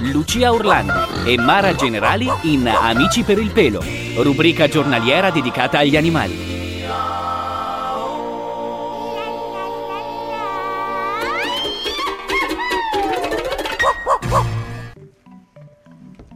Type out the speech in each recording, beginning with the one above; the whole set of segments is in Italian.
Lucia Orlandi e Mara Generali in Amici per il pelo, rubrica giornaliera dedicata agli animali.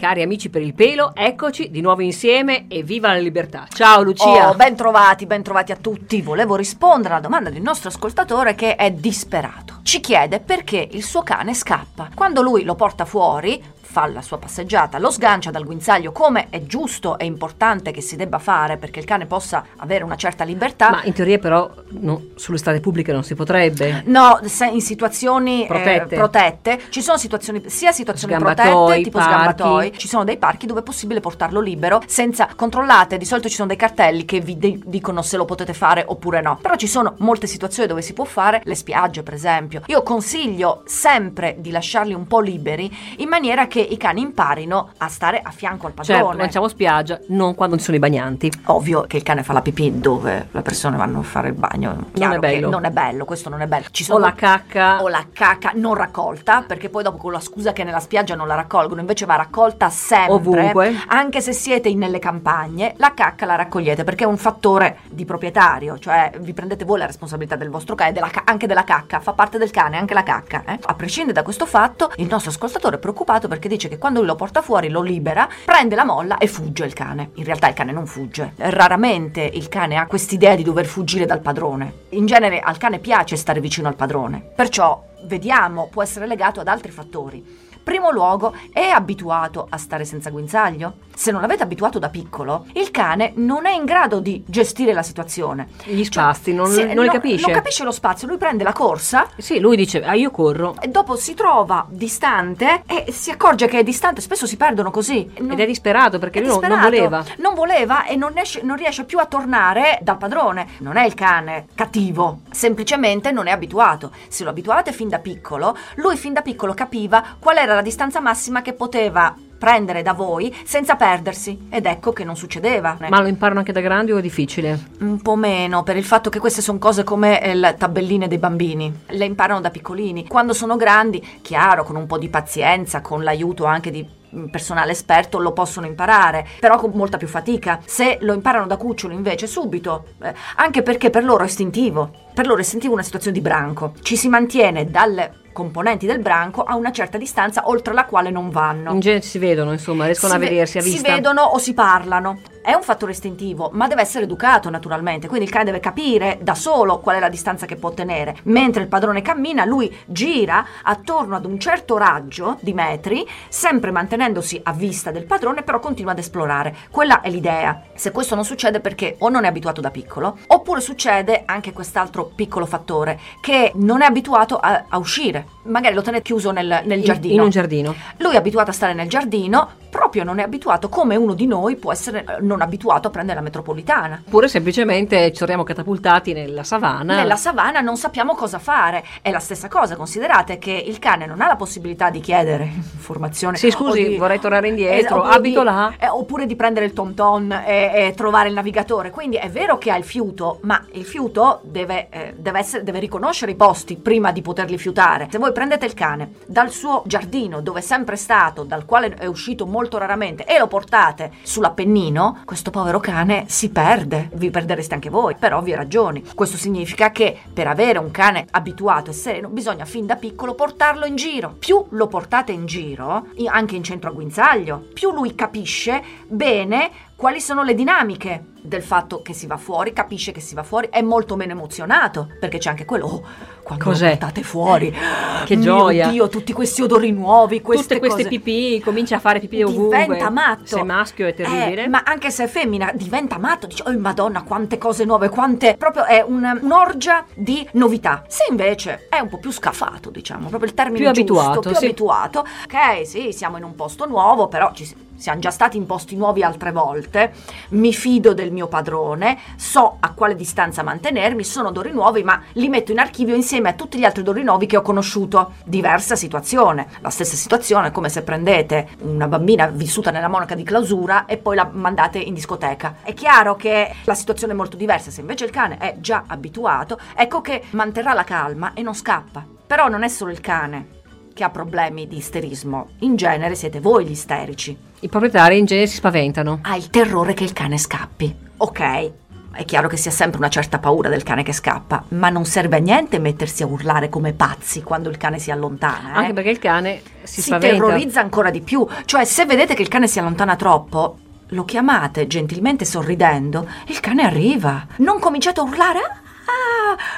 Cari amici per il pelo, eccoci di nuovo insieme e viva la libertà. Ciao Lucia. Oh, ben trovati, ben trovati a tutti. Volevo rispondere alla domanda del nostro ascoltatore che è disperato. Ci chiede perché il suo cane scappa. Quando lui lo porta fuori, fa la sua passeggiata, lo sgancia dal guinzaglio come è giusto e importante che si debba fare perché il cane possa avere una certa libertà. Ma in teoria però no, sulle strade pubbliche non si potrebbe. No, in situazioni Protette. eh, protette ci sono situazioni sia situazioni Sgambatoi, protette tipo parchi. sgambatoi, ci sono dei parchi dove è possibile portarlo libero senza controllate, di solito ci sono dei cartelli che vi de- dicono se lo potete fare oppure no. Però ci sono molte situazioni dove si può fare, le spiagge per esempio. Io consiglio sempre di lasciarli un po' liberi in maniera che i cani imparino a stare a fianco al padrone. Certo, diciamo spiaggia, non quando ci sono i bagnanti. Ovvio che il cane fa la pipì dove le persone vanno a fare il bagno. Chiaro è bello. che Non è bello, questo non è bello. Ci O la cacca. O la cacca non raccolta, perché poi dopo con la scusa che nella spiaggia non la raccolgono, invece va raccolta sempre. Ovunque. Anche se siete nelle campagne, la cacca la raccogliete perché è un fattore di proprietario, cioè vi prendete voi la responsabilità del vostro cane, della ca- anche della cacca, fa parte del cane, anche la cacca. eh. A prescindere da questo fatto, il nostro ascoltatore è preoccupato perché dice che quando lui lo porta fuori, lo libera, prende la molla e fugge il cane. In realtà il cane non fugge. Raramente il cane ha quest'idea di dover fuggire dal padrone. In genere al cane piace stare vicino al padrone. Perciò, vediamo, può essere legato ad altri fattori. Primo luogo, è abituato a stare senza guinzaglio? Se non l'avete abituato da piccolo, il cane non è in grado di gestire la situazione. Gli spazi, non, Se- non li capisce. Non capisce lo spazio, lui prende la corsa Sì, lui dice, ah io corro. e dopo si trova distante e si accorge che è distante, spesso si perdono così. Non- Ed è disperato perché è lui non- non disperato. voleva. Non voleva e non, esce- non riesce più a tornare dal padrone. Non è il cane cattivo, semplicemente non è abituato. Se lo abituavate fin da piccolo, lui fin da piccolo capiva qual era la distanza massima che poteva prendere da voi senza perdersi. Ed ecco che non succedeva. Ma lo imparano anche da grandi o è difficile? Un po' meno, per il fatto che queste sono cose come eh, le tabelline dei bambini. Le imparano da piccolini. Quando sono grandi, chiaro, con un po' di pazienza, con l'aiuto anche di personale esperto, lo possono imparare, però con molta più fatica. Se lo imparano da cucciolo invece subito, eh, anche perché per loro è istintivo. Per loro è istintivo una situazione di branco. Ci si mantiene dalle componenti del branco a una certa distanza oltre la quale non vanno In genere si vedono, insomma, riescono si a ve- vedersi a Si vista. vedono o si parlano. È un fattore istintivo, ma deve essere educato naturalmente, quindi il cane deve capire da solo qual è la distanza che può tenere. Mentre il padrone cammina, lui gira attorno ad un certo raggio di metri, sempre mantenendosi a vista del padrone, però continua ad esplorare. Quella è l'idea. Se questo non succede perché o non è abituato da piccolo, oppure succede anche quest'altro piccolo fattore, che non è abituato a, a uscire. Magari lo tenete chiuso nel, nel In- giardino. In un giardino. Lui è abituato a stare nel giardino, proprio non è abituato come uno di noi può essere eh, non abituato a prendere la metropolitana. Oppure semplicemente ci saremo catapultati nella savana. Nella savana non sappiamo cosa fare. È la stessa cosa, considerate che il cane non ha la possibilità di chiedere informazione. Sì, scusi, di- vorrei tornare indietro, oppure abito di- là. eh, oppure di prendere il tom tom e, e trovare il navigatore. Quindi è vero che ha il fiuto, ma il fiuto deve, eh, deve essere- deve riconoscere i posti prima di poterli fiutare. Se voi prendete il cane dal suo giardino, dove è sempre stato, dal quale è uscito molto raramente, e lo portate sull'Appennino, questo povero cane si perde. Vi perdereste anche voi, per ovvie ragioni. Questo significa che per avere un cane abituato e sereno bisogna fin da piccolo portarlo in giro. Più lo portate in giro, anche in centro a guinzaglio, più lui capisce bene quali sono le dinamiche del fatto che si va fuori, capisce che si va fuori, è molto meno emozionato, perché c'è anche quello, oh, quando Cos'è? portate fuori, Che mio gioia. Dio, tutti questi odori nuovi, queste Tutte queste cose. pipì, comincia a fare pipì ovunque. Diventa matto. Se maschio è terribile. Eh, ma anche se è femmina, diventa matto. Dice, oh madonna, quante cose nuove, quante... Proprio è un- un'orgia di novità. Se invece è un po' più scafato, diciamo, proprio il termine Più giusto, abituato, più sì. abituato. Ok, sì, siamo in un posto nuovo, però ci si- siamo già stati in posti nuovi altre volte, mi fido del mio padrone, so a quale distanza mantenermi, sono odori nuovi, ma li metto in archivio insieme a tutti gli altri odori nuovi che ho conosciuto. Diversa situazione, la stessa situazione è come se prendete una bambina vissuta nella monaca di clausura e poi la mandate in discoteca. È chiaro che la situazione è molto diversa, se invece il cane è già abituato, ecco che manterrà la calma e non scappa. Però non è solo il cane che ha problemi di isterismo, in genere siete voi gli isterici. I proprietari in genere si spaventano. Ha il terrore che il cane scappi. Ok, è chiaro che si ha sempre una certa paura del cane che scappa, ma non serve a niente mettersi a urlare come pazzi quando il cane si allontana. Eh? Anche perché il cane si, si terrorizza ancora di più. Cioè, se vedete che il cane si allontana troppo, lo chiamate gentilmente sorridendo e il cane arriva. Non cominciate a urlare.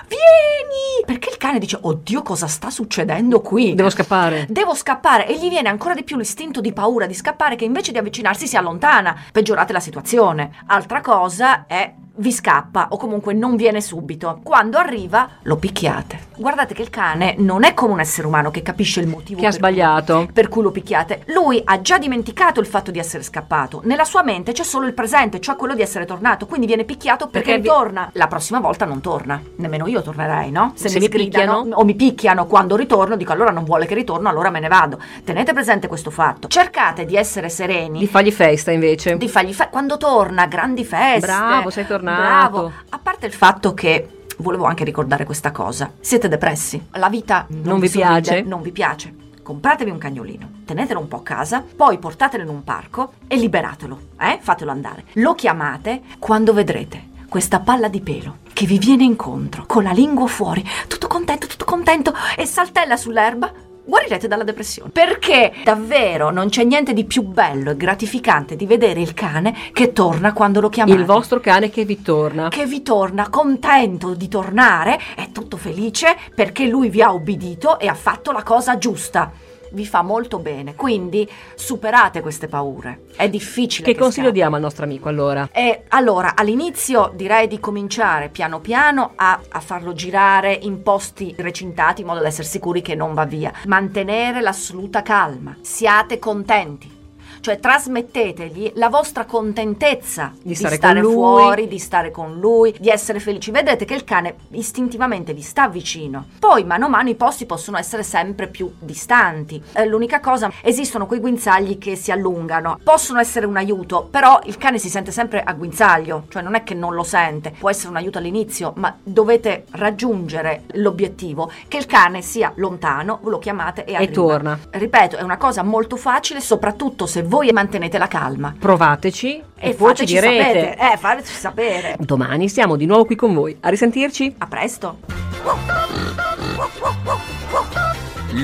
Vieni! Perché il cane dice, oddio, cosa sta succedendo qui? Devo scappare. Devo scappare e gli viene ancora di più l'istinto di paura di scappare che invece di avvicinarsi si allontana. Peggiorate la situazione. Altra cosa è vi scappa o comunque non viene subito. Quando arriva lo picchiate. Guardate che il cane non è come un essere umano che capisce il motivo Che ha per sbagliato. cui, per cui lo picchiate. Lui ha già dimenticato il fatto di essere scappato. Nella sua mente c'è solo il presente, cioè quello di essere tornato. Quindi viene picchiato perché, Perché vi- ritorna. La prossima volta non torna. Nemmeno io tornerei, no? Se mi mi sgridano picchiano? o mi picchiano quando ritorno, dico allora non vuole che ritorno, allora me ne vado. Tenete presente questo fatto. Cercate di essere sereni. Di fargli festa invece. Di fargli fe- quando torna, grandi feste. Bravo, sei tornato. Bravo. A parte il fatto che volevo anche ricordare questa cosa. Siete depressi. La vita non, Non vi sorride, piace? Non vi piace. Compratevi un cagnolino, tenetelo un po' a casa, poi portatelo in un parco e liberatelo, eh? Fatelo andare. Lo chiamate quando vedrete questa palla di pelo che vi viene incontro, con la lingua fuori, tutto contento, tutto contento e saltella sull'erba. Guarirete dalla depressione. Perché davvero non c'è niente di più bello e gratificante di vedere il cane che torna quando lo chiamate Il vostro cane che vi torna. che vi torna contento di tornare, è tutto felice perché lui vi ha obbedito e ha fatto la cosa giusta. Vi fa molto bene, quindi superate queste paure. È difficile. Che consiglio scappi. diamo al nostro amico allora? E allora, all'inizio direi di cominciare piano piano a, a farlo girare in posti recintati in modo da essere sicuri che non va via. Mantenere l'assoluta calma. Siate contenti. Cioè trasmettetegli la vostra contentezza Di stare con lui. fuori, di stare con lui, di essere felici. Vedete che il cane istintivamente vi sta vicino. Poi mano a mano i posti possono essere sempre più distanti. Eh, l'unica cosa, esistono quei guinzagli che si allungano. Possono essere un aiuto, però il cane si sente sempre a guinzaglio, cioè non è che non lo sente. Può essere un aiuto all'inizio, ma dovete raggiungere l'obiettivo che il cane sia lontano, lo chiamate e E torna. Ripeto, è una cosa molto facile, soprattutto se voi mantenete la calma. Provateci e, E poi ci fateci direte. sapere. Eh, fateci sapere. Domani siamo di nuovo qui con voi. A risentirci. A presto.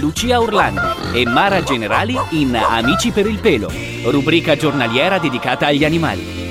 Lucia Orlandi e Mara Generali in Amici per il pelo, rubrica giornaliera dedicata agli animali.